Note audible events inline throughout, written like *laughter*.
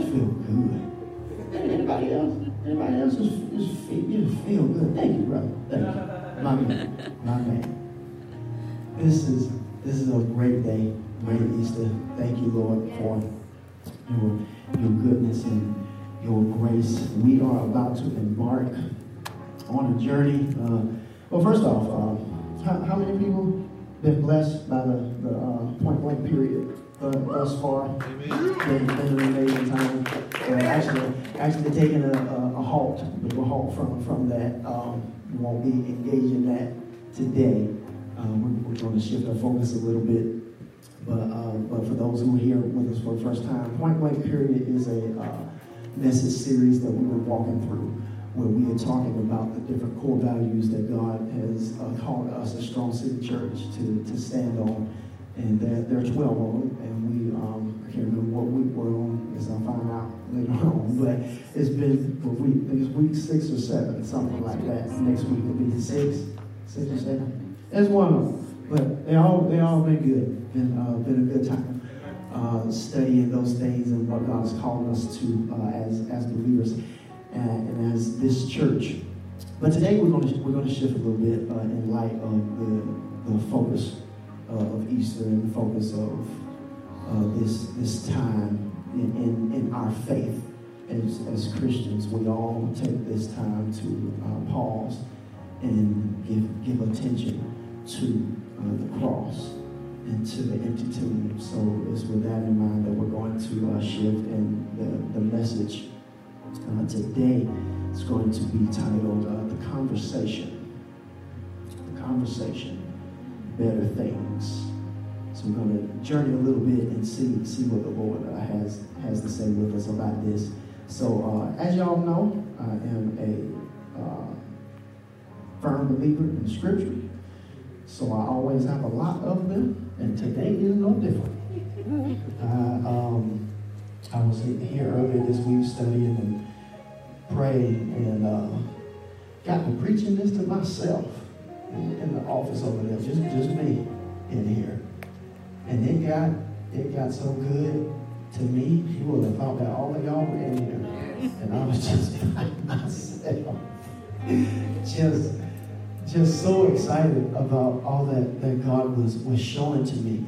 just feel good. Anybody else? Anybody else just, just feel, just feel good? Thank you, brother. Thank you. My man. My man. This is this is a great day, great Easter. Thank you, Lord, for your, your goodness and your grace. We are about to embark on a journey. Uh, well, first off, uh, how, how, many people been blessed by the, the uh, point blank period thus far? Amen. Been, been an amazing time. Uh, actually, actually taking a, a, a halt, a little halt from, from that. Um, we won't be engaging that today. Uh, we're, we're, going to shift our focus a little bit. But, uh, but for those who are here with us for the first time, Point Blank Period is a uh, message series that we were walking through where we are talking about the different core values that God has uh, called us a Strong City Church to, to stand on. And there, there are 12 of them, and we, um, I can't remember what week we're on, because I'll find out later *laughs* on, but it's been, for week, it's week six or seven, something like that. Next week will be six, six or seven. That's one of them. But they all they all been good. Been uh, been a good time uh, studying those things and what God has called us to uh, as as believers and, and, as this church. But today we're going to we're going to shift a little bit uh, in light of the the focus of Easter and the focus of uh, this this time in, in, in our faith as, as Christians. We all take this time to pause and give give attention to uh, the cross and to the empty tomb. So it's with that in mind that we're going to uh, shift and the, the message uh, today is going to be titled uh, The Conversation. The Conversation, Better Things. So we're going to journey a little bit and see, see what the Lord uh, has, has to say with us about this. So uh, as y'all know, I am a uh, firm believer in Scripture. So I always have a lot of them, and today is no different. *laughs* Um, I was here earlier this week studying and praying, and uh, got to preaching this to myself in, the office over there, just just me in here, and it got it got so good to me. You would have thought that all of y'all were in here, and I was just *laughs* by myself, just just so excited about all that, that God was, was showing to me.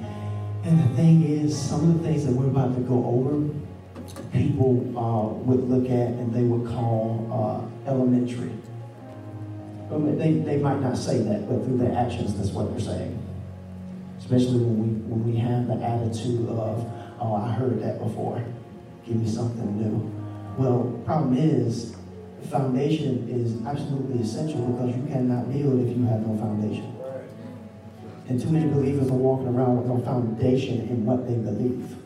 And the thing is, some of the things that we're about to go over, people uh, would look at and they would call uh, elementary. They, they might not say that, but through their actions, that's what they're saying. Especially when we, when we have the attitude of, oh, I heard that before. Give me something new. Well, problem is, the foundation is absolutely essential because you cannot build if you have no foundation. And too many believers are walking around with no foundation in what they believe.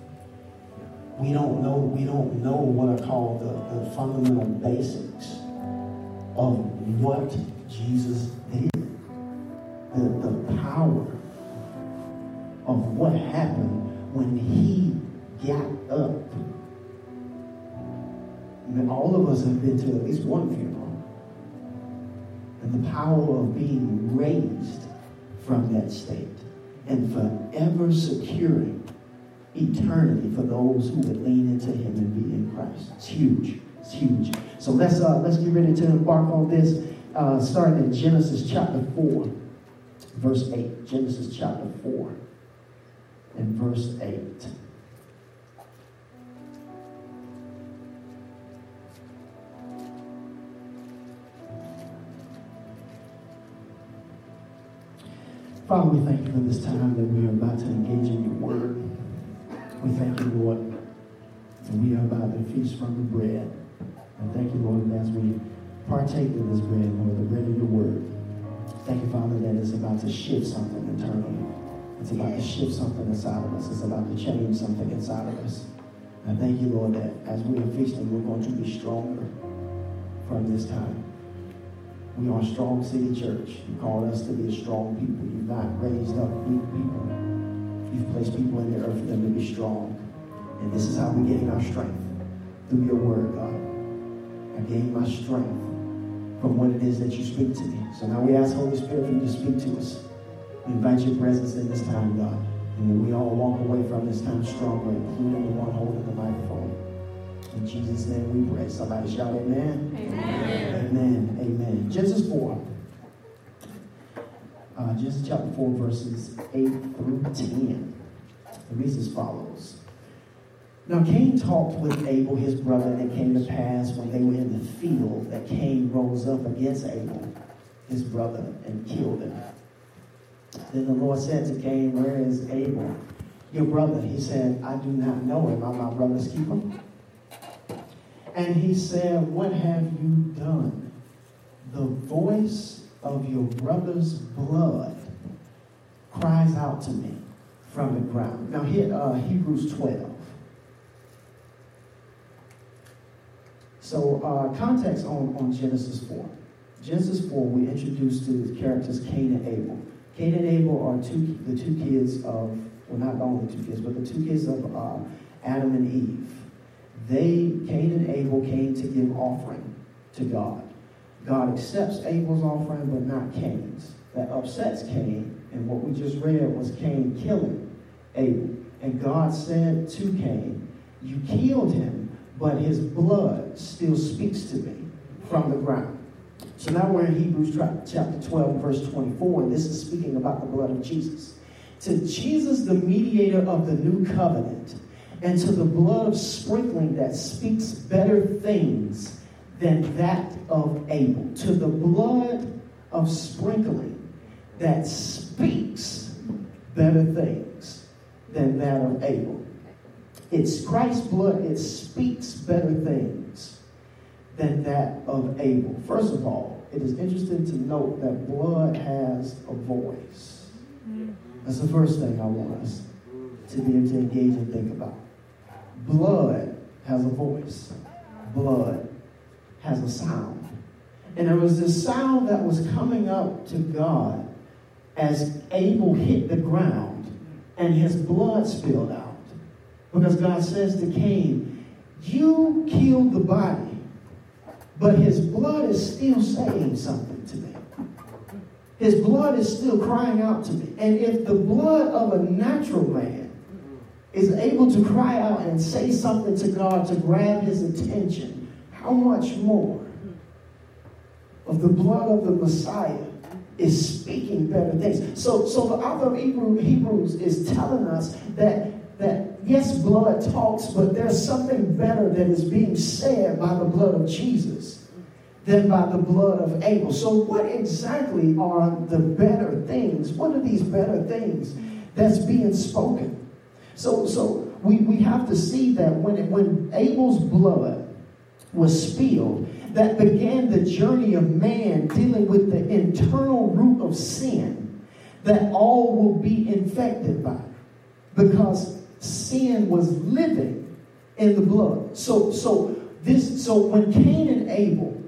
We don't know, we don't know what are called the, the fundamental basics of what Jesus did. The, the power of what happened when he got up and all of us have been to at least one funeral. And the power of being raised from that state and forever securing eternity for those who would lean into him and be in Christ. It's huge. It's huge. So let's uh, let's get ready to embark on this. Uh, starting in Genesis chapter 4, verse 8. Genesis chapter 4 and verse 8. Father, we thank you for this time that we are about to engage in your word. We thank you, Lord, that we are about to feast from the bread. And thank you, Lord, as we partake of this bread, Lord, the bread of your word. Thank you, Father, that it's about to shift something internally. It's about to shift something inside of us. It's about to change something inside of us. I thank you, Lord, that as we are feasting, we're going to be stronger from this time. We are a strong city church. You called us to be a strong people. You've not raised up weak people. You've placed people in the earth for them to be strong. And this is how we're getting our strength. Through your word, God. I gain my strength from what it is that you speak to me. So now we ask Holy Spirit for you to speak to us. We invite your presence in this time, God. And we all walk away from this time stronger, including the one holding the microphone. In In Jesus' name we pray. Somebody shout amen. Amen. Amen. Amen. Genesis 4. Uh, Genesis chapter 4, verses 8 through 10. It reads as follows. Now Cain talked with Abel, his brother, and it came to pass when they were in the field that Cain rose up against Abel, his brother, and killed him. Then the Lord said to Cain, Where is Abel, your brother? He said, I do not know him. I'm my brother's keeper. And he said, What have you done? The voice of your brother's blood cries out to me from the ground. Now, here, uh, Hebrews 12. So, uh, context on, on Genesis 4. Genesis 4, we introduced to the characters Cain and Abel. Cain and Abel are two, the two kids of, well, not only two kids, but the two kids of uh, Adam and Eve. They, Cain and Abel, came to give offering to God. God accepts Abel's offering, but not Cain's. That upsets Cain, and what we just read was Cain killing Abel. And God said to Cain, You killed him, but his blood still speaks to me from the ground. So now we're in Hebrews chapter 12, verse 24, and this is speaking about the blood of Jesus. To Jesus, the mediator of the new covenant, and to the blood of sprinkling that speaks better things than that of Abel. To the blood of sprinkling that speaks better things than that of Abel. It's Christ's blood, it speaks better things than that of Abel. First of all, it is interesting to note that blood has a voice. That's the first thing I want us to be able to engage and think about. Blood has a voice. Blood has a sound. And there was this sound that was coming up to God as Abel hit the ground and his blood spilled out. Because God says to Cain, You killed the body, but his blood is still saying something to me. His blood is still crying out to me. And if the blood of a natural man is able to cry out and say something to God to grab his attention, how much more of the blood of the Messiah is speaking better things. So, so the author of Hebrews is telling us that, that yes, blood talks, but there's something better that is being said by the blood of Jesus than by the blood of Abel. So, what exactly are the better things? What are these better things that's being spoken? So, so we, we have to see that when, it, when Abel's blood was spilled, that began the journey of man dealing with the internal root of sin that all will be infected by because sin was living in the blood. So, so this, so when Cain and Abel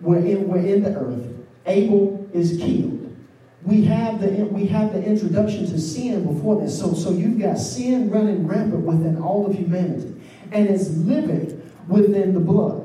were in, were in the earth, Abel is killed. We have the we have the introduction to sin before this. So, so you've got sin running rampant within all of humanity, and it's living within the blood.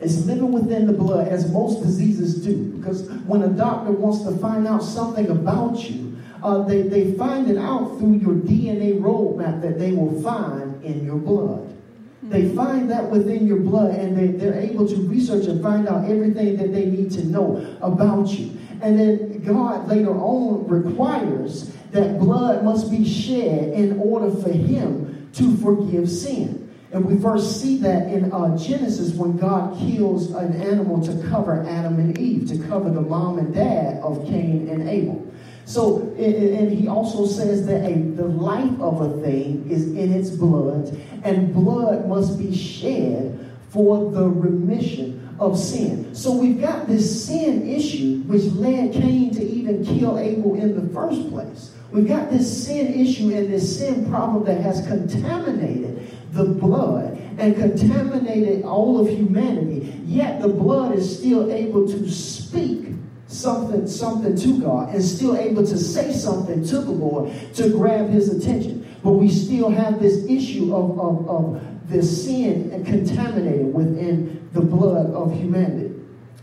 It's living within the blood, as most diseases do. Because when a doctor wants to find out something about you, uh, they, they find it out through your DNA roadmap that they will find in your blood. They find that within your blood, and they, they're able to research and find out everything that they need to know about you. And then God later on requires that blood must be shed in order for Him to forgive sin. And we first see that in uh, Genesis when God kills an animal to cover Adam and Eve, to cover the mom and dad of Cain and Abel. So, and he also says that a, the life of a thing is in its blood, and blood must be shed for the remission of sin. So we've got this sin issue which led Cain to even kill Abel in the first place. We've got this sin issue and this sin problem that has contaminated the blood and contaminated all of humanity, yet the blood is still able to speak something, something to God and still able to say something to the Lord to grab his attention. But we still have this issue of, of, of the sin and contaminated within the blood of humanity.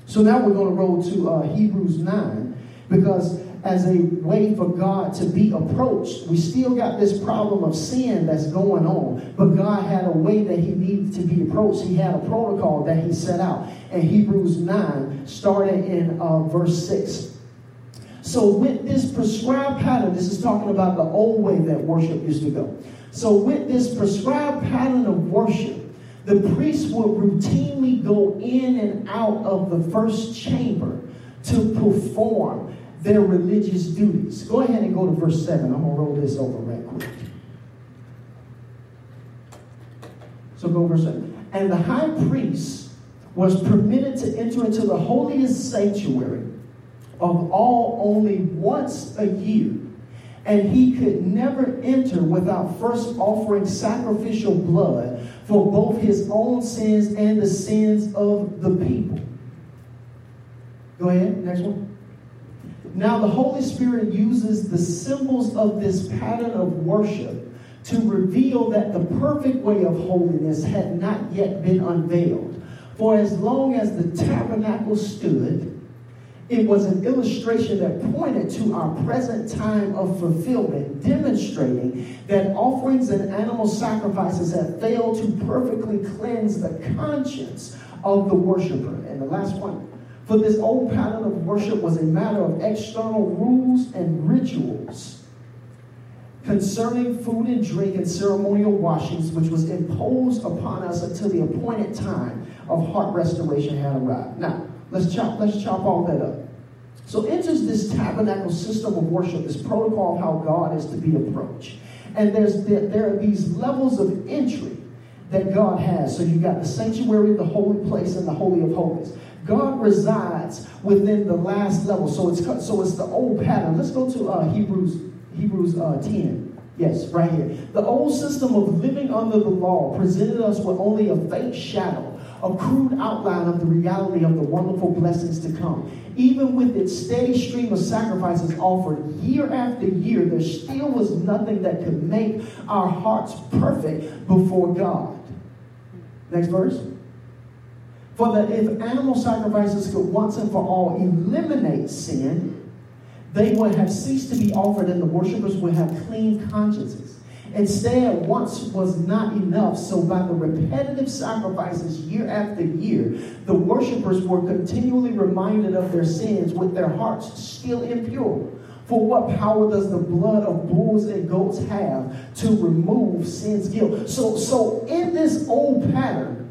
So now we're going to roll to uh, Hebrews 9 because as a way for God to be approached. We still got this problem of sin that's going on, but God had a way that He needed to be approached, he had a protocol that he set out. In Hebrews 9, starting in uh, verse 6. So, with this prescribed pattern, this is talking about the old way that worship used to go. So, with this prescribed pattern of worship, the priests would routinely go in and out of the first chamber to perform their religious duties. Go ahead and go to verse 7. I'm going to roll this over right quick. So go verse 7. And the high priest was permitted to enter into the holiest sanctuary of all only once a year. And he could never enter without first offering sacrificial blood for both his own sins and the sins of the people. Go ahead, next one. Now, the Holy Spirit uses the symbols of this pattern of worship to reveal that the perfect way of holiness had not yet been unveiled. For as long as the tabernacle stood, it was an illustration that pointed to our present time of fulfillment, demonstrating that offerings and animal sacrifices have failed to perfectly cleanse the conscience of the worshiper. And the last one. For this old pattern of worship was a matter of external rules and rituals concerning food and drink and ceremonial washings, which was imposed upon us until the appointed time of heart restoration had arrived. Now, Let's chop, let's chop all that up. So enters this tabernacle system of worship, this protocol of how God is to be approached. And there's there, are these levels of entry that God has. So you got the sanctuary, the holy place, and the holy of holies. God resides within the last level. So it's so it's the old pattern. Let's go to uh, Hebrews Hebrews uh, 10. Yes, right here. The old system of living under the law presented us with only a faint shadow a crude outline of the reality of the wonderful blessings to come. Even with its steady stream of sacrifices offered year after year, there still was nothing that could make our hearts perfect before God. Next verse. For that if animal sacrifices could once and for all eliminate sin, they would have ceased to be offered and the worshippers would have clean consciences. Instead, once was not enough, so by the repetitive sacrifices year after year, the worshippers were continually reminded of their sins with their hearts still impure. For what power does the blood of bulls and goats have to remove sin's guilt? So, so in this old pattern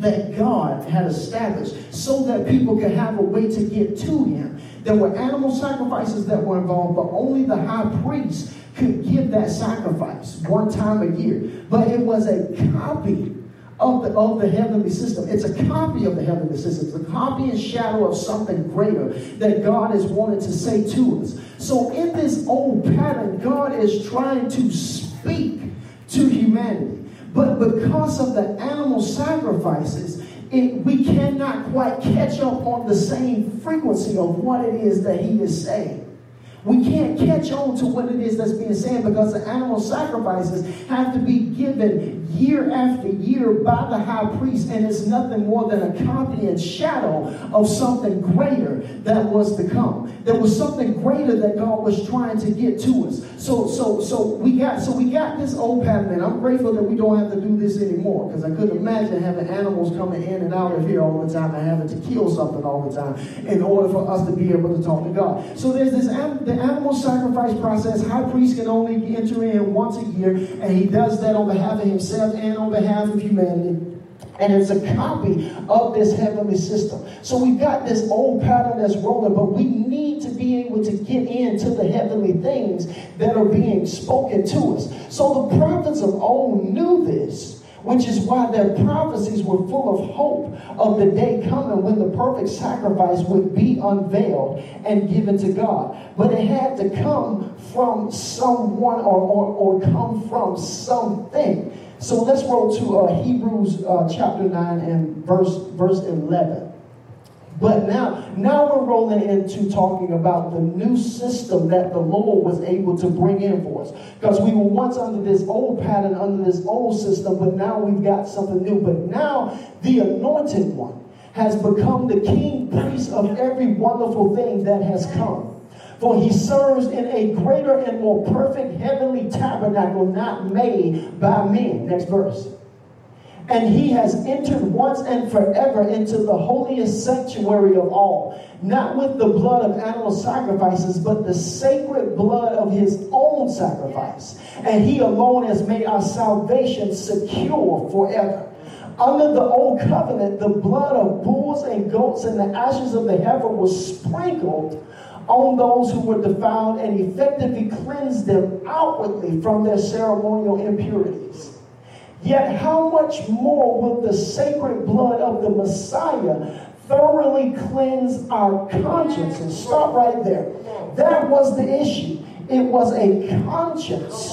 that God had established, so that people could have a way to get to Him, there were animal sacrifices that were involved, but only the high priest could give that sacrifice one time a year. But it was a copy of the, of the heavenly system. It's a copy of the heavenly system. It's a copy and shadow of something greater that God has wanted to say to us. So in this old pattern, God is trying to speak to humanity. But because of the animal sacrifices, it, we cannot quite catch up on the same frequency of what it is that he is saying. We can't catch on to what it is that's being said because the animal sacrifices have to be given year after year by the high priest, and it's nothing more than a copy and shadow of something greater that was to come. There was something greater that God was trying to get to us. So, so, so we got so we got this old pattern, and I'm grateful that we don't have to do this anymore because I couldn't imagine having animals coming in and out of here all the time and having to kill something all the time in order for us to be able to talk to God. So there's this the animal sacrifice process. High priest can only enter in once a year, and he does that on behalf of himself and on behalf of humanity. And it's a copy of this heavenly system. So we've got this old pattern that's rolling, but we need to be able to get into the heavenly things that are being spoken to us. So the prophets of old knew this, which is why their prophecies were full of hope of the day coming when the perfect sacrifice would be unveiled and given to God. But it had to come from someone or, or, or come from something. So let's roll to uh, Hebrews uh, chapter 9 and verse, verse 11. But now, now we're rolling into talking about the new system that the Lord was able to bring in for us. Because we were once under this old pattern, under this old system, but now we've got something new. But now the anointed one has become the king priest of every wonderful thing that has come. For he serves in a greater and more perfect heavenly tabernacle not made by men. Next verse. And he has entered once and forever into the holiest sanctuary of all, not with the blood of animal sacrifices, but the sacred blood of his own sacrifice. And he alone has made our salvation secure forever. Under the old covenant, the blood of bulls and goats and the ashes of the heifer was sprinkled on those who were defiled and effectively cleansed them outwardly from their ceremonial impurities. Yet, how much more will the sacred blood of the Messiah thoroughly cleanse our consciences? Stop right there. That was the issue. It was a conscience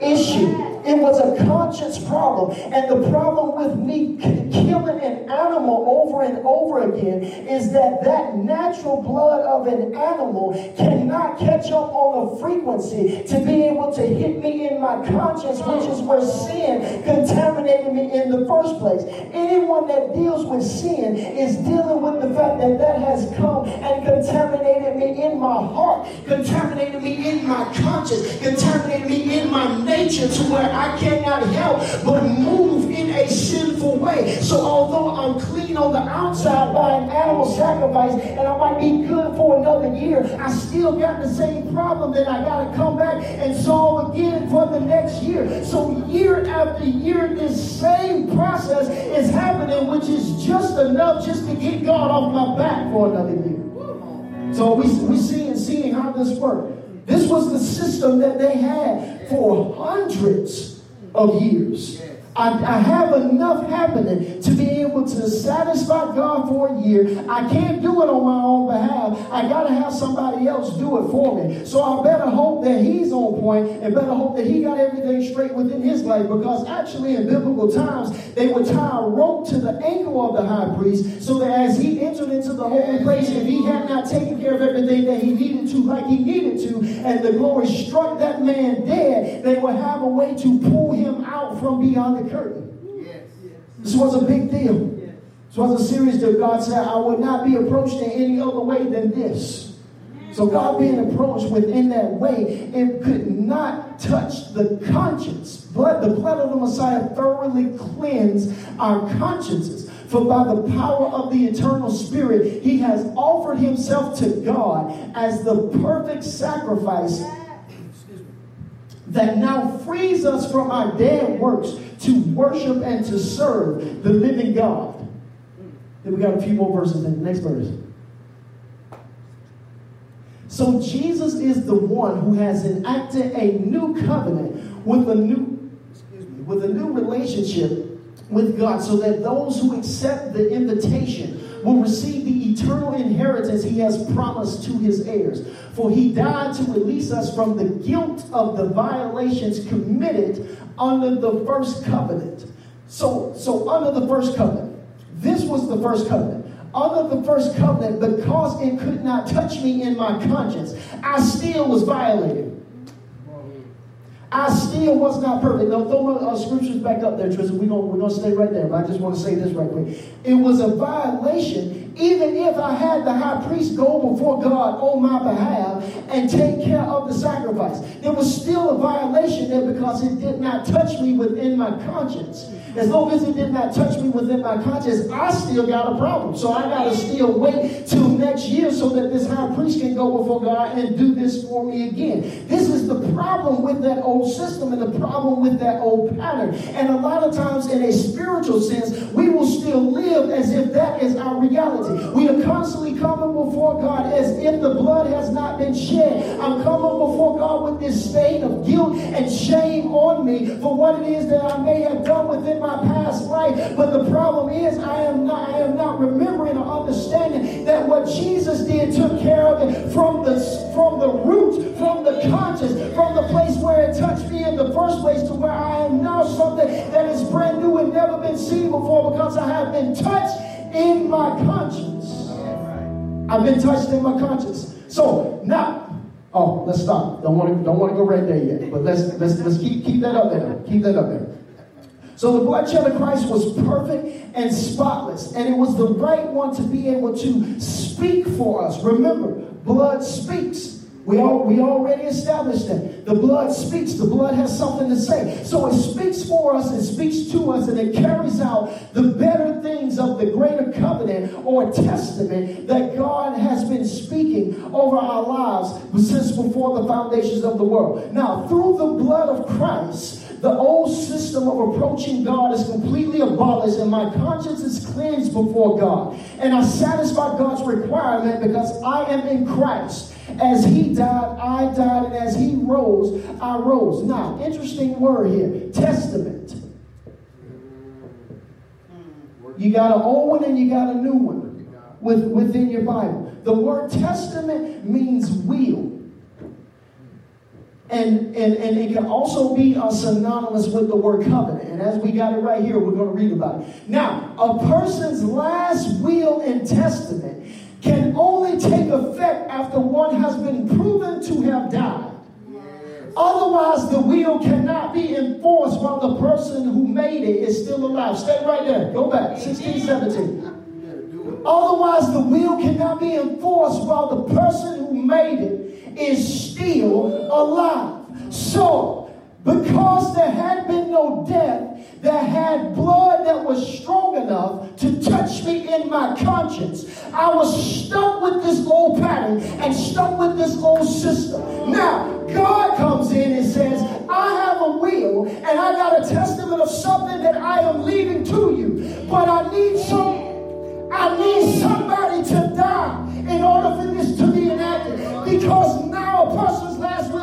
issue. It was a conscience problem. And the problem with me killing an animal over and over again is that that natural blood of an animal cannot catch up on a frequency to be able to hit me in my conscience, which is where sin contaminated me in the first place. Anyone that deals with sin is dealing with the fact that that has come and contaminated me in my heart, contaminated me in my conscience, contaminated me in my nature to where I cannot help but move in a sinful way. So although I'm clean on the outside by an animal sacrifice and I might be good for another year, I still got the same problem that I got to come back and solve again for the next year. So year after year, this same process is happening, which is just enough just to get God off my back for another year. So we, we see and seeing how this works. This was the system that they had for hundreds of years. I, I, have enough happening to be able to satisfy God for a year. I can't do it on my own behalf. I got to have somebody else do it for me. So I better hope that he's on point and better hope that he got everything straight within his life because actually in biblical times, they would tie a rope to the ankle of the high priest so that as he entered into the holy place, if he had not taken care of everything that he needed to like he needed to, and the glory struck that man dead, they would have a way to pull him out from beyond the curtain. Yes. This was a big deal. This was a series that God said, I would not be approached in any other way than this. So God being approached within that way, it could not touch the conscience. But the blood of the Messiah thoroughly cleansed our consciences. For by the power of the eternal Spirit, he has offered himself to God as the perfect sacrifice that now frees us from our dead works to worship and to serve the living God. Then we got a few more verses in the next verse. So Jesus is the one who has enacted a new covenant with a new, excuse me, with a new relationship with God, so that those who accept the invitation will receive the eternal inheritance he has promised to his heirs. For he died to release us from the guilt of the violations committed under the first covenant. So, so under the first covenant, this was the first covenant. Under the first covenant, because it could not touch me in my conscience, I still was violated. I still was not perfect. Now, throw my uh, scriptures back up there, Tristan. We're going we're gonna stay right there, but I just want to say this right quick. It was a violation, even if I had the high priest go before God on my behalf and take care of the sacrifice. There was still a violation there because it did not touch me within my conscience. As long as it did not touch me within my conscience, I still got a problem. So I got to still wait till next year so that this high priest can go before God and do this for me again. This is the problem with that old system and the problem with that old pattern. And a lot of times, in a spiritual sense, we will still live as if that is our reality. We are constantly coming before God as if the blood has not been shed. I'm coming before God with this stain of guilt and shame on me for what it is that I may have done within my past life. But the problem is I am not I am not remembering or understanding that what Jesus did took care of it from the from the root, from the conscience, from the place where it touched me in the first place to where I am now something that is brand new and never been seen before because I have been touched in my conscience. I've been touched in my conscience. So now Oh, let's stop. Don't want to don't want to go right there yet. But let's let's let's keep keep that up there. Keep that up there. So the blood bloodshed of Christ was perfect and spotless, and it was the right one to be able to speak for us. Remember, blood speaks. We, all, we already established that. The blood speaks. The blood has something to say. So it speaks for us, it speaks to us, and it carries out the better things of the greater covenant or testament that God has been speaking over our lives since before the foundations of the world. Now, through the blood of Christ, the old system of approaching God is completely abolished, and my conscience is cleansed before God. And I satisfy God's requirement because I am in Christ. As he died, I died, and as he rose, I rose. Now, interesting word here testament. You got an old one and you got a new one with, within your Bible. The word testament means will. And, and, and it can also be a synonymous with the word covenant. And as we got it right here, we're going to read about it. Now, a person's last will and testament can only take effect after one has been proven to have died. Otherwise, the will cannot be enforced while the person who made it is still alive. Stay right there. Go back. 16, 17. Otherwise, the will cannot be enforced while the person who made it is still alive. So, because there had been no death, there had blood that was strong enough to touch me in my conscience. I was stuck with this old pattern and stuck with this old system. Now, God comes in and says, I have a will and I got a testament of something that I am leaving to you. But I need some I need somebody to die in order for this to be enacted. Because now a person's last will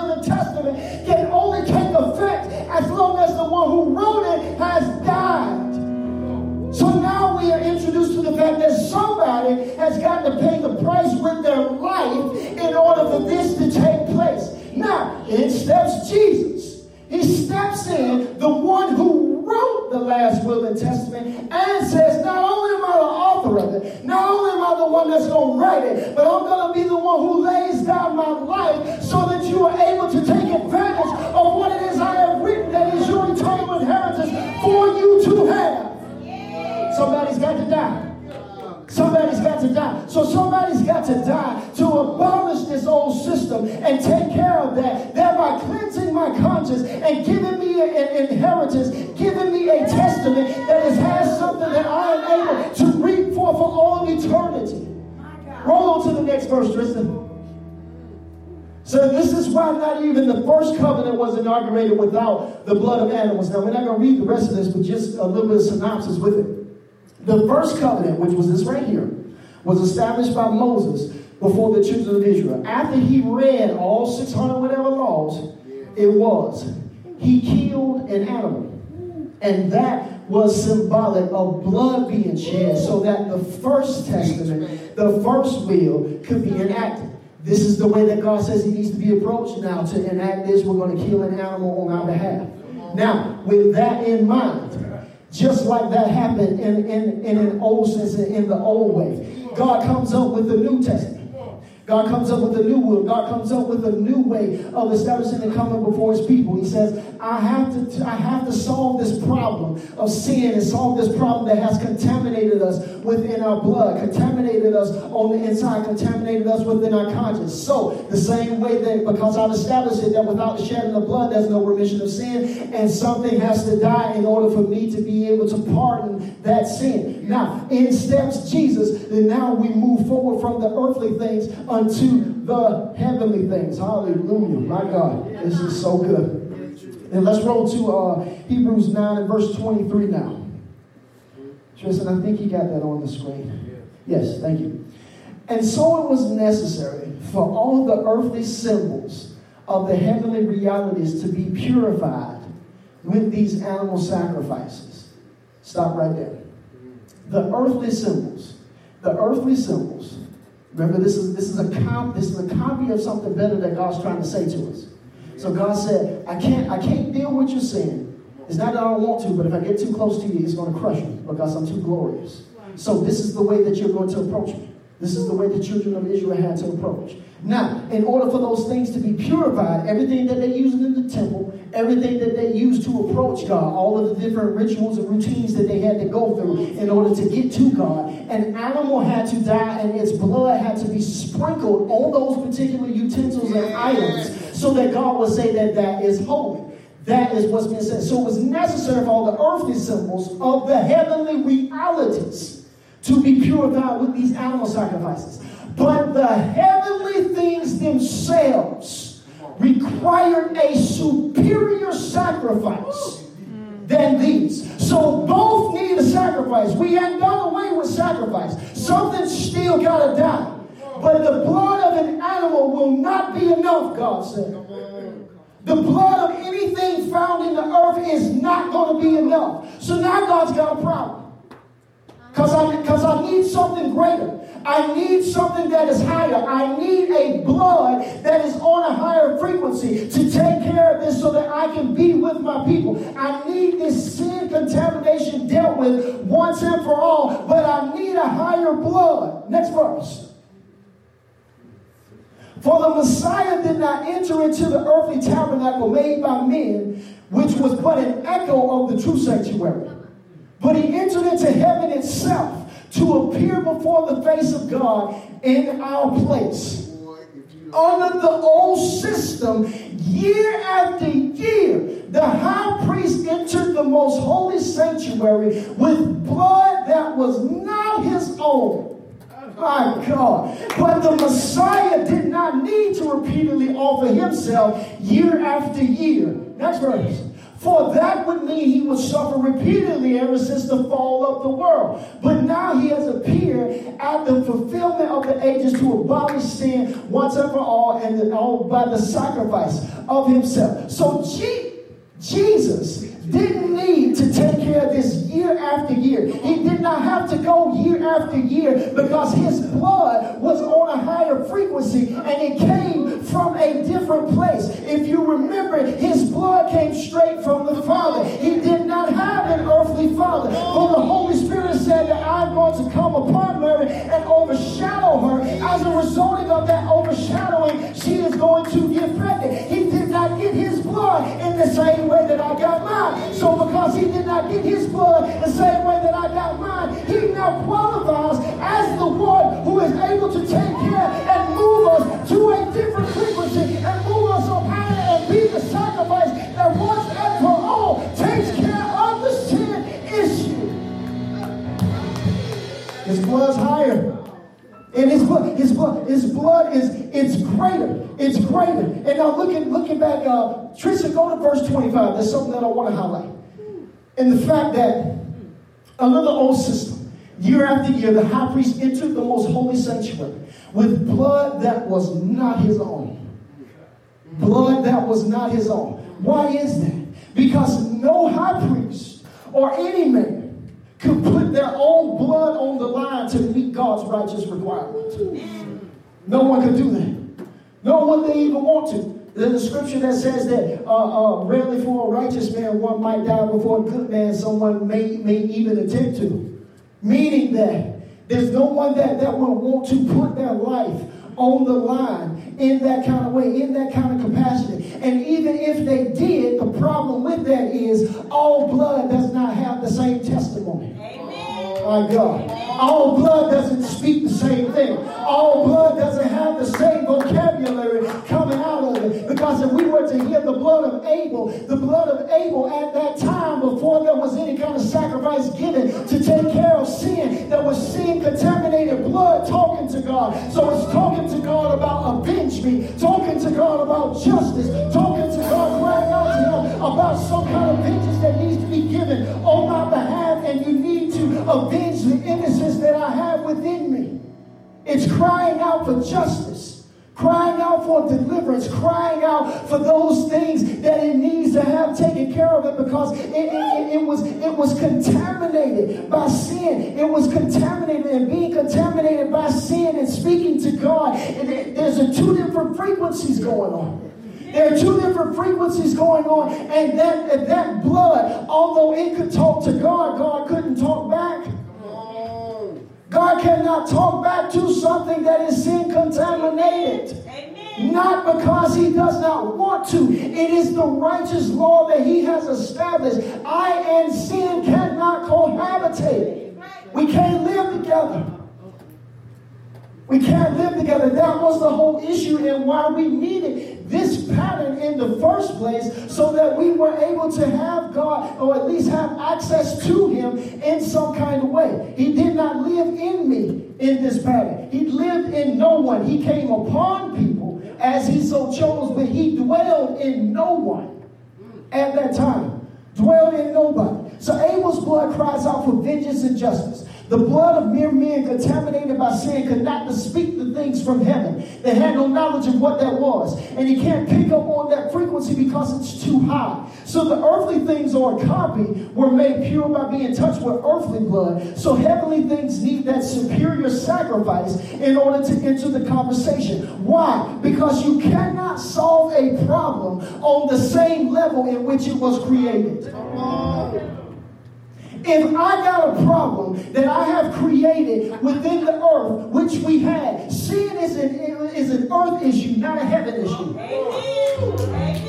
as long as the one who wrote it has died. So now we are introduced to the fact that somebody has got to pay the price with their life in order for this to take place. Now, in steps Jesus. He steps in, the one who wrote the last will and testament, and says, Not only am I the author of it, not only am I the one that's going to write it, but I'm going to be the one who lays down my life so that you are able to take to die to abolish this old system and take care of that, thereby cleansing my conscience and giving me an inheritance, giving me a testament that has something that I am able to reap for for all eternity. Roll on to the next verse, Tristan. So this is why not even the first covenant was inaugurated without the blood of animals. Now we're not going to read the rest of this, but just a little bit of synopsis with it. The first covenant, which was this right here, was established by Moses before the children of Israel. After he read all 600 whatever laws, it was. He killed an animal. And that was symbolic of blood being shed so that the first testament, the first will, could be enacted. This is the way that God says he needs to be approached now. To enact this, we're going to kill an animal on our behalf. Now, with that in mind, just like that happened in, in, in an old sense, in the old way. God comes up with the New Testament. God comes up with a new will. God comes up with a new way of establishing the coming before his people. He says, I have to, I have to solve this problem of sin and solve this problem that has contaminated us within our blood, contaminated us on the inside, contaminated us within our conscience. So, the same way that because I've established it that without the shedding of blood, there's no remission of sin, and something has to die in order for me to be able to pardon that sin. Now, in steps Jesus, and now we move forward from the earthly things unto the heavenly things. Hallelujah. My God, this is so good. And let's roll to uh, Hebrews 9 and verse 23 now. Tristan, I think you got that on the screen. Yes, thank you. And so it was necessary for all the earthly symbols of the heavenly realities to be purified with these animal sacrifices. Stop right there. The earthly symbols. The earthly symbols Remember, this is this is a cop, this is a copy of something better that God's trying to say to us. So God said, I can't, I can't deal with your sin. It's not that I don't want to, but if I get too close to you, it's going to crush me because I'm too glorious. So this is the way that you're going to approach me. This is the way the children of Israel had to approach. Now, in order for those things to be purified, everything that they used in the temple, everything that they used to approach God, all of the different rituals and routines that they had to go through in order to get to God. An animal had to die and its blood had to be sprinkled on those particular utensils and items so that God would say that that is holy. That is what's been said. So it was necessary for all the earthly symbols of the heavenly realities to be purified with these animal sacrifices. But the heavenly things themselves required a superior sacrifice than these. So both need a sacrifice. We ain't done away with sacrifice. Something still got to die. But the blood of an animal will not be enough, God said. The blood of anything found in the earth is not going to be enough. So now God's got a problem. Because I, cause I need something greater. I need something that is higher. I need a blood that is on a higher frequency to take care of this so that I can be with my people. I need this sin contamination dealt with once and for all, but I need a higher blood. Next verse. For the Messiah did not enter into the earthly tabernacle made by men, which was but an echo of the true sanctuary. But he entered into heaven itself to appear before the face of God in our place. Under the old system, year after year, the high priest entered the most holy sanctuary with blood that was not his own. My God. But the Messiah did not need to repeatedly offer himself year after year. Next verse. For that would mean he would suffer repeatedly ever since the fall of the world. But now he has appeared at the fulfillment of the ages to abolish sin once and for all, and all by the sacrifice of himself. So Jesus didn't need to take care of this year after year. He did not have to go year after year because his blood was on a higher frequency and it came from a different place. If you remember, his blood came straight from the Father. He did not have an earthly father. For the Holy Spirit said that I'm going to come upon Mary and overshadow her. As a result of that overshadowing, she is going to get pregnant. He did not get his blood in the same way that I got mine. So because he did not get his blood the same way that I got mine, he now qualifies as the one And now looking looking back, uh, Trisha, go to verse 25. There's something that I want to highlight. And the fact that the old system, year after year, the high priest entered the most holy sanctuary with blood that was not his own. Blood that was not his own. Why is that? Because no high priest or any man could put their own blood on the line to meet God's righteous requirements. No one could do that. No one they even want to. There's a scripture that says that uh, uh, rarely for a righteous man one might die before a good man someone may, may even attempt to. Meaning that there's no one that, that will want to put their life on the line in that kind of way, in that kind of capacity. And even if they did, the problem with that is all blood does not have the same testimony. Amen. My God. All blood doesn't speak the same thing. All The blood of Abel at that was, it was contaminated by sin. It was contaminated and being contaminated by sin and speaking to God. And there's a two different frequencies going on. There are two different frequencies going on, and that, that blood, although it could talk to God, God couldn't talk back. God cannot talk back to something that is sin. Not because he does not want to. It is the righteous law that he has established. I and sin cannot cohabitate We can't live together. We can't live together. That was the whole issue and why we needed this pattern in the first place so that we were able to have God or at least have access to Him in some kind of way. He did not live in me in this pattern, He lived in no one. He came upon people as He so chose, but He dwelled in no one at that time. Dwelled in nobody. So Abel's blood cries out for vengeance and justice. The blood of mere men contaminated by sin could not speak the things from heaven. They had no knowledge of what that was. And he can't pick up on that frequency because it's too high. So the earthly things or a copy were made pure by being touched with earthly blood. So heavenly things need that superior sacrifice in order to enter the conversation. Why? Because you cannot solve a problem on the same level in which it was created. If I got a problem that I have created within the earth, which we had, sin is an, is an earth issue, not a heaven issue. Amen.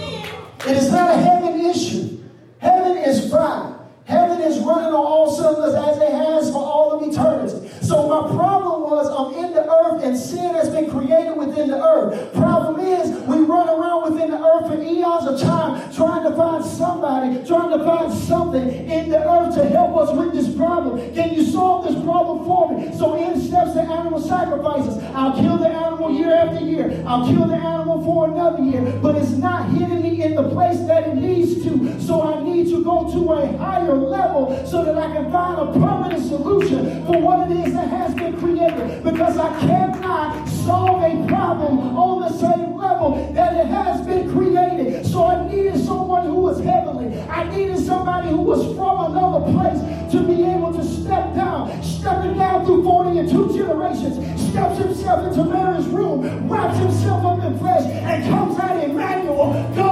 It is not a heaven issue. Heaven is fine. Heaven is running on all cylinders as it has for all of eternity. So my problem was I'm in the earth and sin has been created within the earth. Problem is we run around within the earth for eons of time trying to find somebody, trying to find something in the earth to help us with this problem. Can you solve this problem for me? So in steps the animal sacrifices. I'll kill the animal year after year. I'll kill the animal for another year. But it's not hitting me in the place that it needs to. So I need to go to a higher level so that I can find a permanent solution for what it is that has been created because I cannot solve a problem on the same level that it has been created. So I needed someone who was heavenly. I needed somebody who was from another place to be able to step down, stepping down through 40 and two generations, steps himself into Mary's room, wraps himself up in flesh, and comes out Emmanuel, God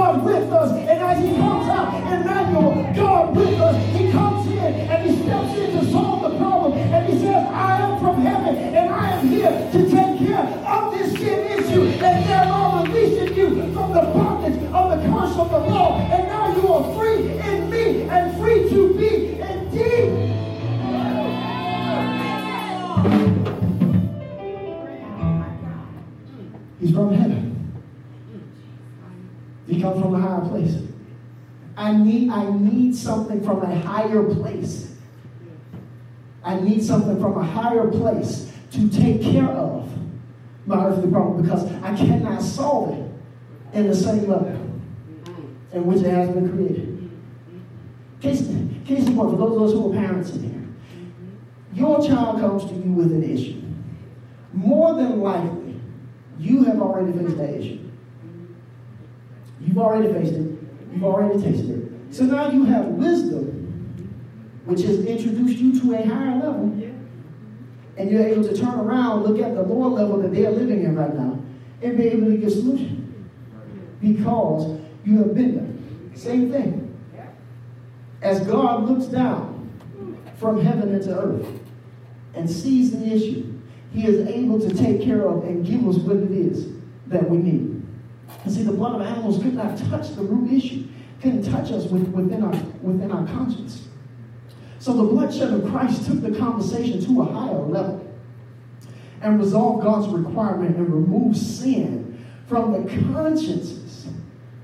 something from a higher place. I need something from a higher place to take care of my earthly problem because I cannot solve it in the same level in which it has been created. Case, case in point, for those of us who are parents in here, your child comes to you with an issue. More than likely, you have already faced that issue. You've already faced it. You've already tasted it. So now you have wisdom, which has introduced you to a higher level. And you're able to turn around, look at the lower level that they're living in right now, and be able to get solution. Because you have been there. Same thing. As God looks down from heaven into earth and sees the issue, he is able to take care of and give us what it is that we need. And see, the blood of animals could not touch the root issue, couldn't touch us with, within, our, within our conscience. So the bloodshed of Christ took the conversation to a higher level and resolved God's requirement and removed sin from the consciences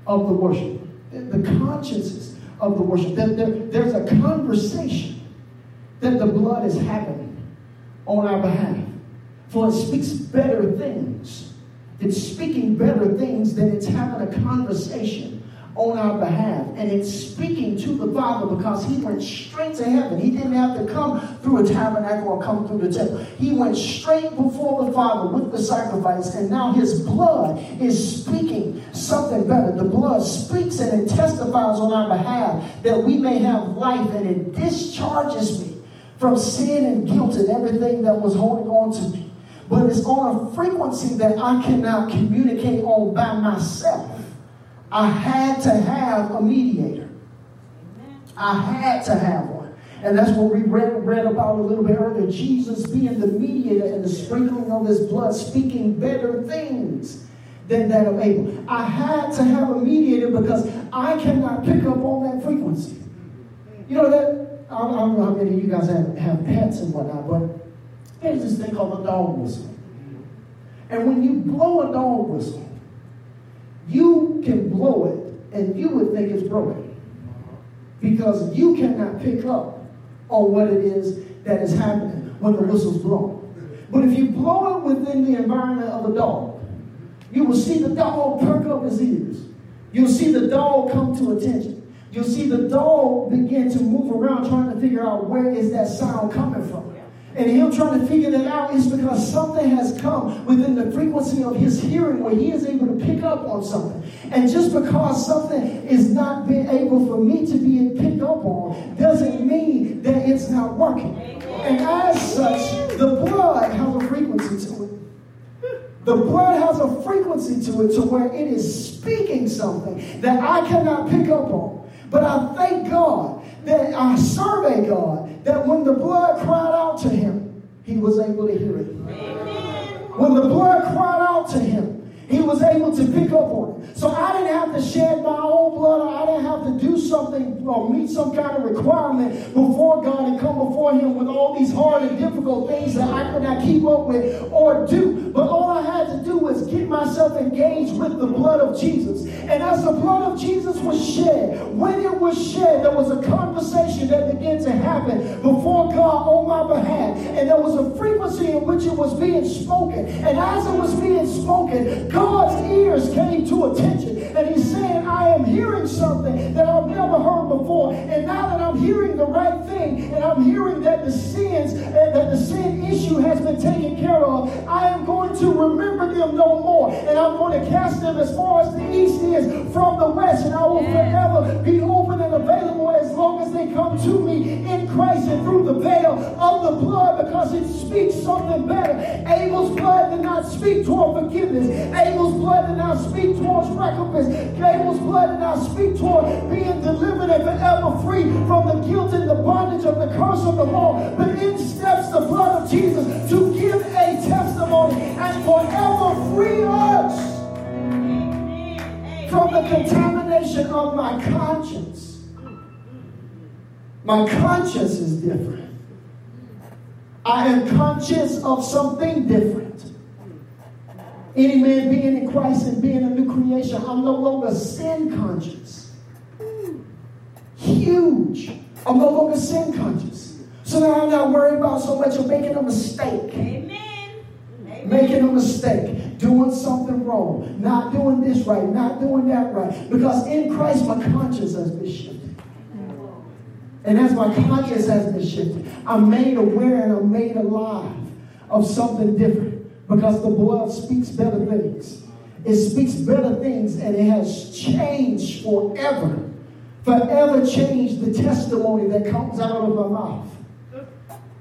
of the worship. The consciences of the worship. There, there, there's a conversation that the blood is having on our behalf. For it speaks better things. It's speaking better things than it's having a conversation on our behalf. And it's speaking to the Father because he went straight to heaven. He didn't have to come through a tabernacle or come through the temple. He went straight before the Father with the sacrifice. And now his blood is speaking something better. The blood speaks and it testifies on our behalf that we may have life and it discharges me from sin and guilt and everything that was holding on to me. But it's on a frequency that I cannot communicate on by myself. I had to have a mediator. I had to have one. And that's what we read, read about a little bit earlier. Jesus being the mediator and the sprinkling of his blood, speaking better things than that of Abel. I had to have a mediator because I cannot pick up on that frequency. You know that I don't know how many of you guys have, have pets and whatnot, but There's this thing called a dog whistle. And when you blow a dog whistle, you can blow it and you would think it's broken. Because you cannot pick up on what it is that is happening when the whistle's blown. But if you blow it within the environment of a dog, you will see the dog perk up his ears. You'll see the dog come to attention. You'll see the dog begin to move around trying to figure out where is that sound coming from. And him trying to figure that out is because something has come within the frequency of his hearing where he is able to pick up on something. And just because something is not being able for me to be picked up on doesn't mean that it's not working. And as such, the blood has a frequency to it. The blood has a frequency to it to where it is speaking something that I cannot pick up on. But I thank God that I serve a God that when the blood cried out to him, he was able to hear it. When the blood cried out to him, he was able to pick up on it. So I didn't have to shed my own blood, or I didn't have to do something or meet some kind of requirement before God and come before Him with all these hard and difficult things that I could not keep up with or do. But all I had to do was get myself engaged with the blood of Jesus. And as the blood of Jesus was shed, when it was shed, there was a conversation that began to happen before God on my behalf. And there was a frequency in which it was being spoken. And as it was being spoken, God's ears came to attention. And he's saying, I am hearing something that I've never heard before. And now that I'm hearing the right thing, and I'm hearing that the sins, eh, that the sin issue has been taken care of, I am going to remember them no more. And I'm going to cast them as far as the east is from the west. And I will forever be open and available as long as they come to me in Christ and through the veil of oh, the blood because it speaks something better. Abel's blood did not speak toward forgiveness. Abel's blood did not speak towards recompense. Abel's blood did not speak toward being delivered and forever free from the guilt and the bondage of the curse of the law. But in steps the blood of Jesus to give a testimony and forever free us from the contamination of my conscience. My conscience is different. I am conscious of something different. Any man being in Christ and being a new creation, I'm no longer sin conscious. Huge. I'm no longer sin conscious. So now I'm not worried about so much of making a mistake. Amen. Making a mistake, doing something wrong, not doing this right, not doing that right. Because in Christ, my conscience has been. And as my conscience has been shifted, I'm made aware and I'm made alive of something different because the blood speaks better things. It speaks better things and it has changed forever. Forever changed the testimony that comes out of my mouth.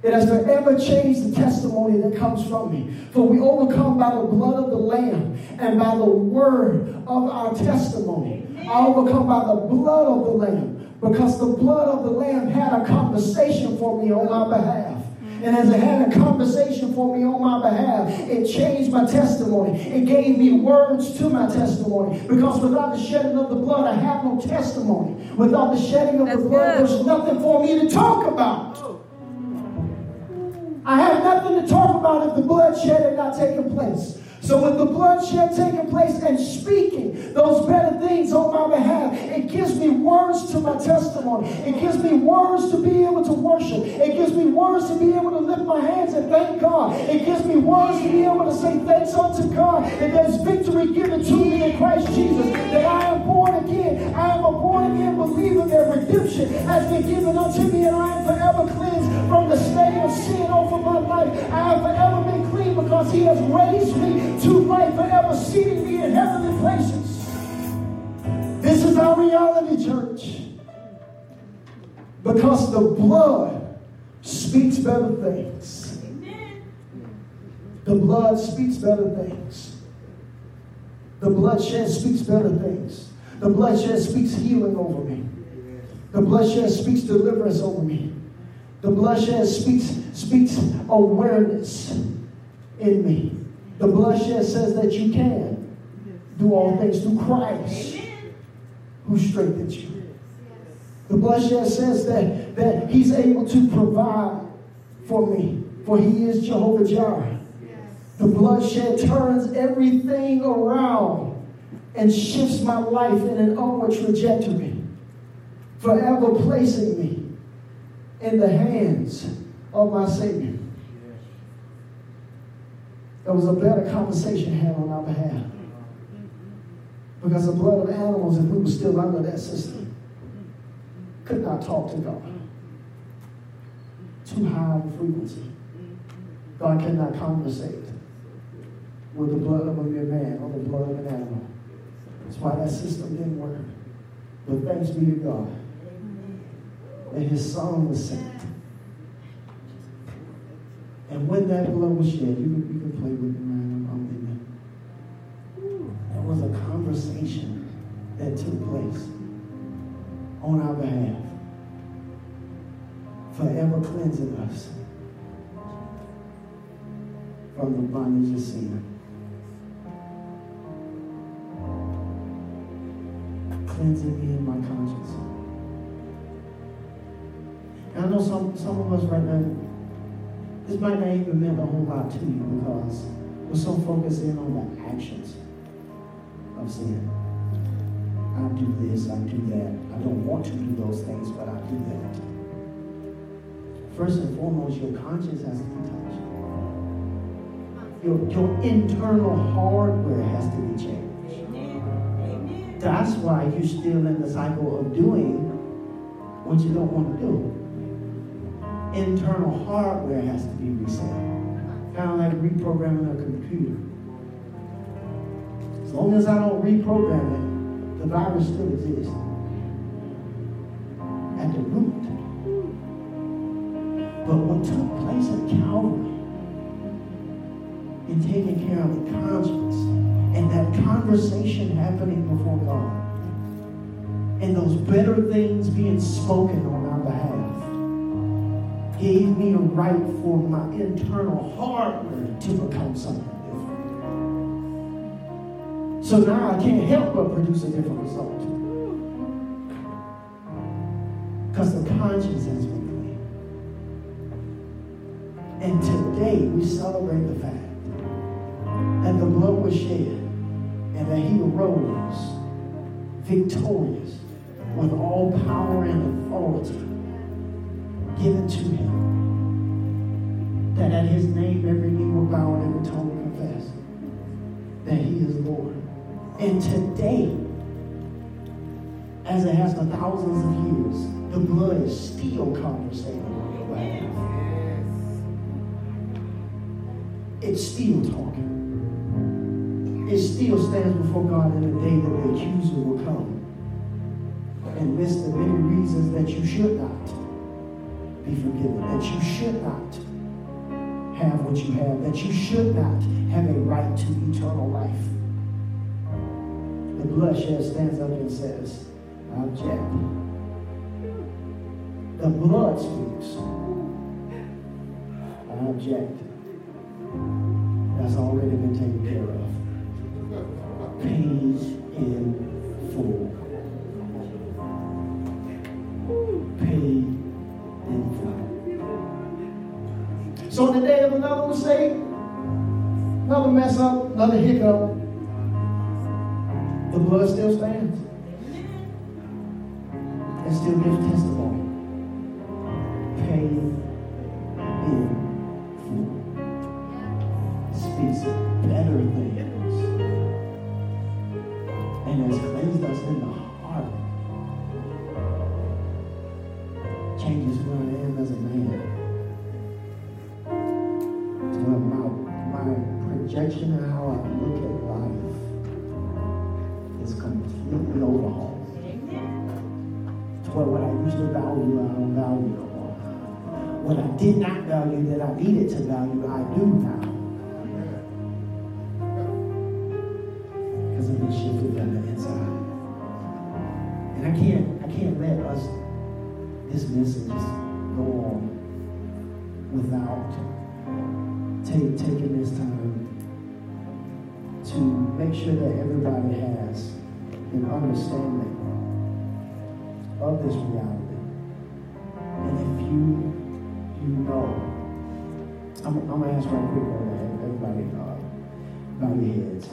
It has forever changed the testimony that comes from me. For we overcome by the blood of Lamb and by the word of our testimony. I overcome by the blood of the Lamb because the blood of the Lamb had a conversation for me on my behalf. And as it had a conversation for me on my behalf, it changed my testimony. It gave me words to my testimony. Because without the shedding of the blood, I have no testimony. Without the shedding of That's the blood, good. there's nothing for me to talk about. I have nothing to talk about if the bloodshed had not taken place. So with the bloodshed taking place and speaking those better things on my behalf, it gives me words to my testimony. It gives me words to be able to worship. It gives me words to be able to lift my hands and thank God. It gives me words to be able to say thanks unto God that there's victory given to me in Christ Jesus. That I am born again. I am a born again believer that redemption has been given unto me and I am forever cleansed from the stain of sin over my life. I have forever been clean because he has raised me to life forever, seating me in heavenly places. This is our reality, church. Because the blood speaks better things. The blood speaks better things. The bloodshed speaks better things. The bloodshed speaks healing over me. The bloodshed speaks deliverance over me. The bloodshed speaks, speaks awareness in me. The bloodshed says that you can do all things through Christ who strengthens you. The bloodshed says that, that He's able to provide for me. For he is Jehovah Jireh. The bloodshed turns everything around and shifts my life in an upward trajectory, forever placing me in the hands of my Savior. There was a better conversation had on our behalf. Because the blood of animals, if we were still under that system, could not talk to God. Too high in frequency. God cannot conversate with the blood of a mere man or the blood of an animal. That's why that system didn't work. But thanks be to God that his son was sent. And when that blood was shed, you you can play with me, man. I'm in there. There was a conversation that took place on our behalf, forever cleansing us from the bondage of sin. Cleansing me in my conscience. And I know some, some of us right now, this might not even mean a whole lot to you because we're so focused in on the actions of sin. I do this, I do that. I don't want to do those things, but I do that. First and foremost, your conscience has to be touched. Your, your internal hardware has to be changed. That's why you're still in the cycle of doing what you don't want to do. Internal hardware has to be reset. Kind of like reprogramming a computer. As long as I don't reprogram it, the virus still exists. At the root. But what took place at Calvary in taking care of the conscience and that conversation happening before God and those better things being spoken on our behalf gave me a right for my internal hardware to become something different. So now I can't help but produce a different result. Because the conscience has been clean. And today we celebrate the fact that the blood was shed and that he rose victorious with all power and authority given to him. That at his name every knee will bow and every tongue confess that he is Lord. And today, as it has for thousands of years, the blood is still conversating behalf. It's still talking it still stands before God in the day that the accuser will come and list the many reasons that you should not be forgiven, that you should not have what you have, that you should not have a right to eternal life. The bloodshed stands up and says, I object. The blood speaks. I object. That's already been taken care of pays in full. So in the day of another mistake, another mess up, another hiccup, the blood still stands. This message go on without take, taking this time to make sure that everybody has an understanding of this reality. And if you, you know I'm, I'm to ask right quick on that. Everybody, uh, bow your heads.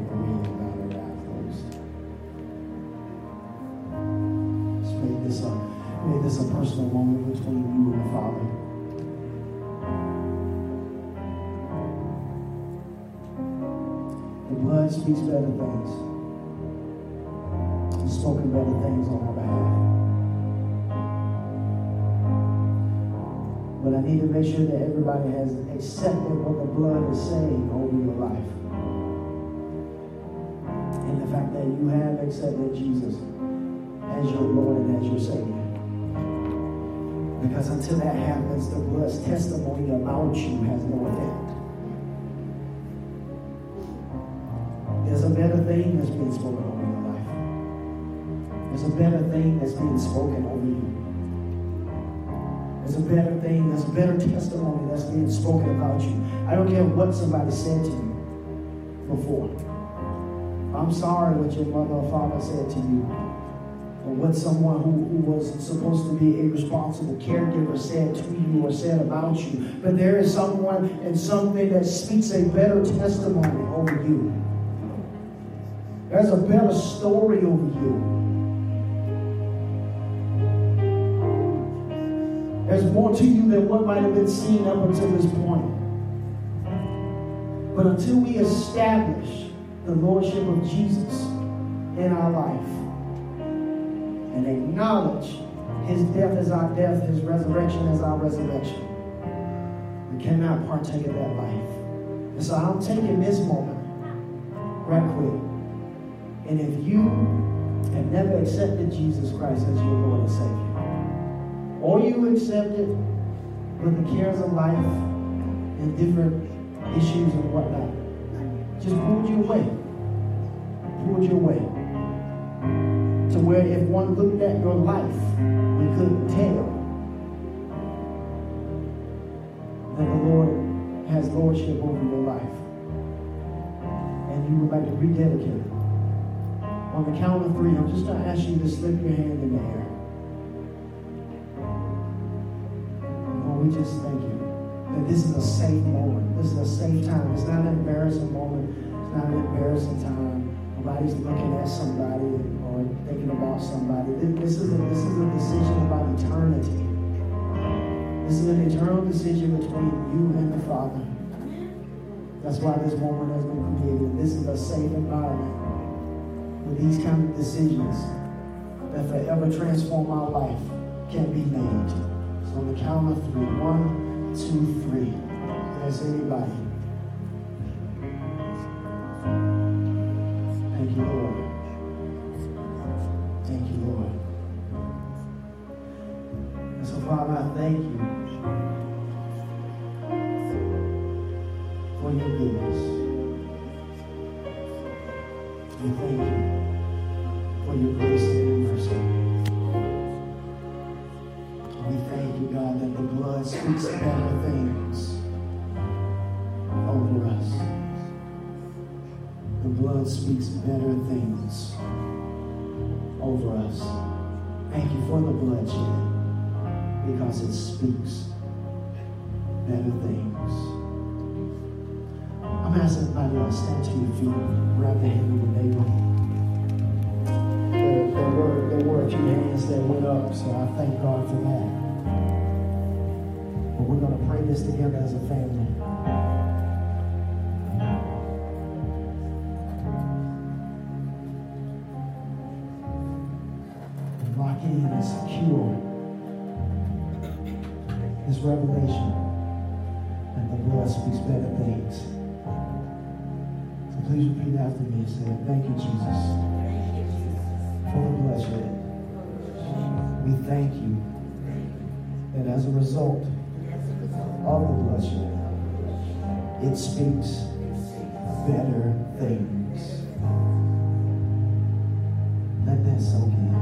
Every head bow their eyes closed. Let's make this a, make this a personal moment between you and the Father. The blood speaks better things. He's spoken better things on our behalf. But I need to make sure that everybody has accepted what the blood is saying over your life. And the fact that you have accepted Jesus as your Lord and as your Savior. Because until that happens, the blood's testimony about you has no effect. There's a better thing that's being spoken over your life. There's a better thing that's being spoken over you. There's a better thing, there's a better testimony that's being spoken about you. I don't care what somebody said to you before. I'm sorry what your mother or father said to you. Or what someone who, who was supposed to be a responsible caregiver said to you or said about you. But there is someone and something that speaks a better testimony over you. There's a better story over you. There's more to you than what might have been seen up until this point. But until we establish the Lordship of Jesus in our life and acknowledge his death as our death, his resurrection as our resurrection, we cannot partake of that life. And so I'm taking this moment right quick. And if you have never accepted Jesus Christ as your Lord and Savior, or you accepted it with the cares of life and different issues and whatnot. Just pulled you away. Pulled you away. To where if one looked at your life, we couldn't tell that the Lord has lordship over your life. And you would like to rededicate. On the count of three, I'm just going to ask you to slip your hand in the air. Lord, we just thank you that this is a safe moment. This is a safe time. It's not an embarrassing moment. It's not an embarrassing time. Nobody's looking at somebody or thinking about somebody. This is a, this is a decision about eternity. This is an eternal decision between you and the Father. That's why this moment has been created. This is a safe environment where these kind of decisions that forever transform our life can be made So on the count of three. One, two, three. There's anybody. Thank you, Lord. Thank you, Lord. And so, Father, I thank you for your goodness. Thank you that as a result of the bloodshed, it speaks better things. Let that soak in.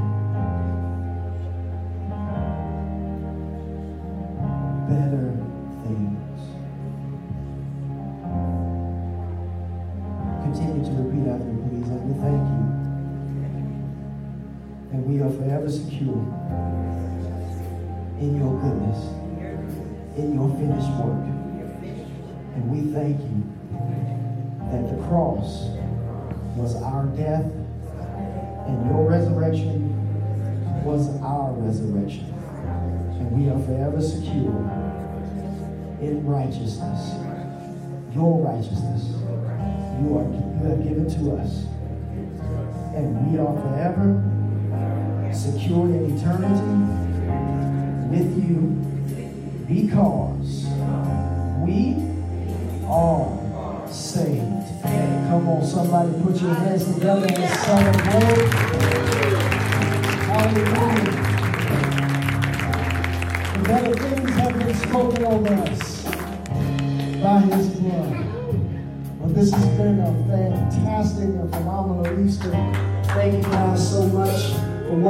Righteousness. Your righteousness. You are you have given to us. And we are forever secure in eternity with you because we are saved. Come on, somebody put your hands together and celebrate.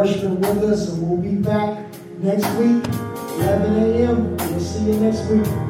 Worshiping with us, and we'll be back next week, 11 a.m. We'll see you next week.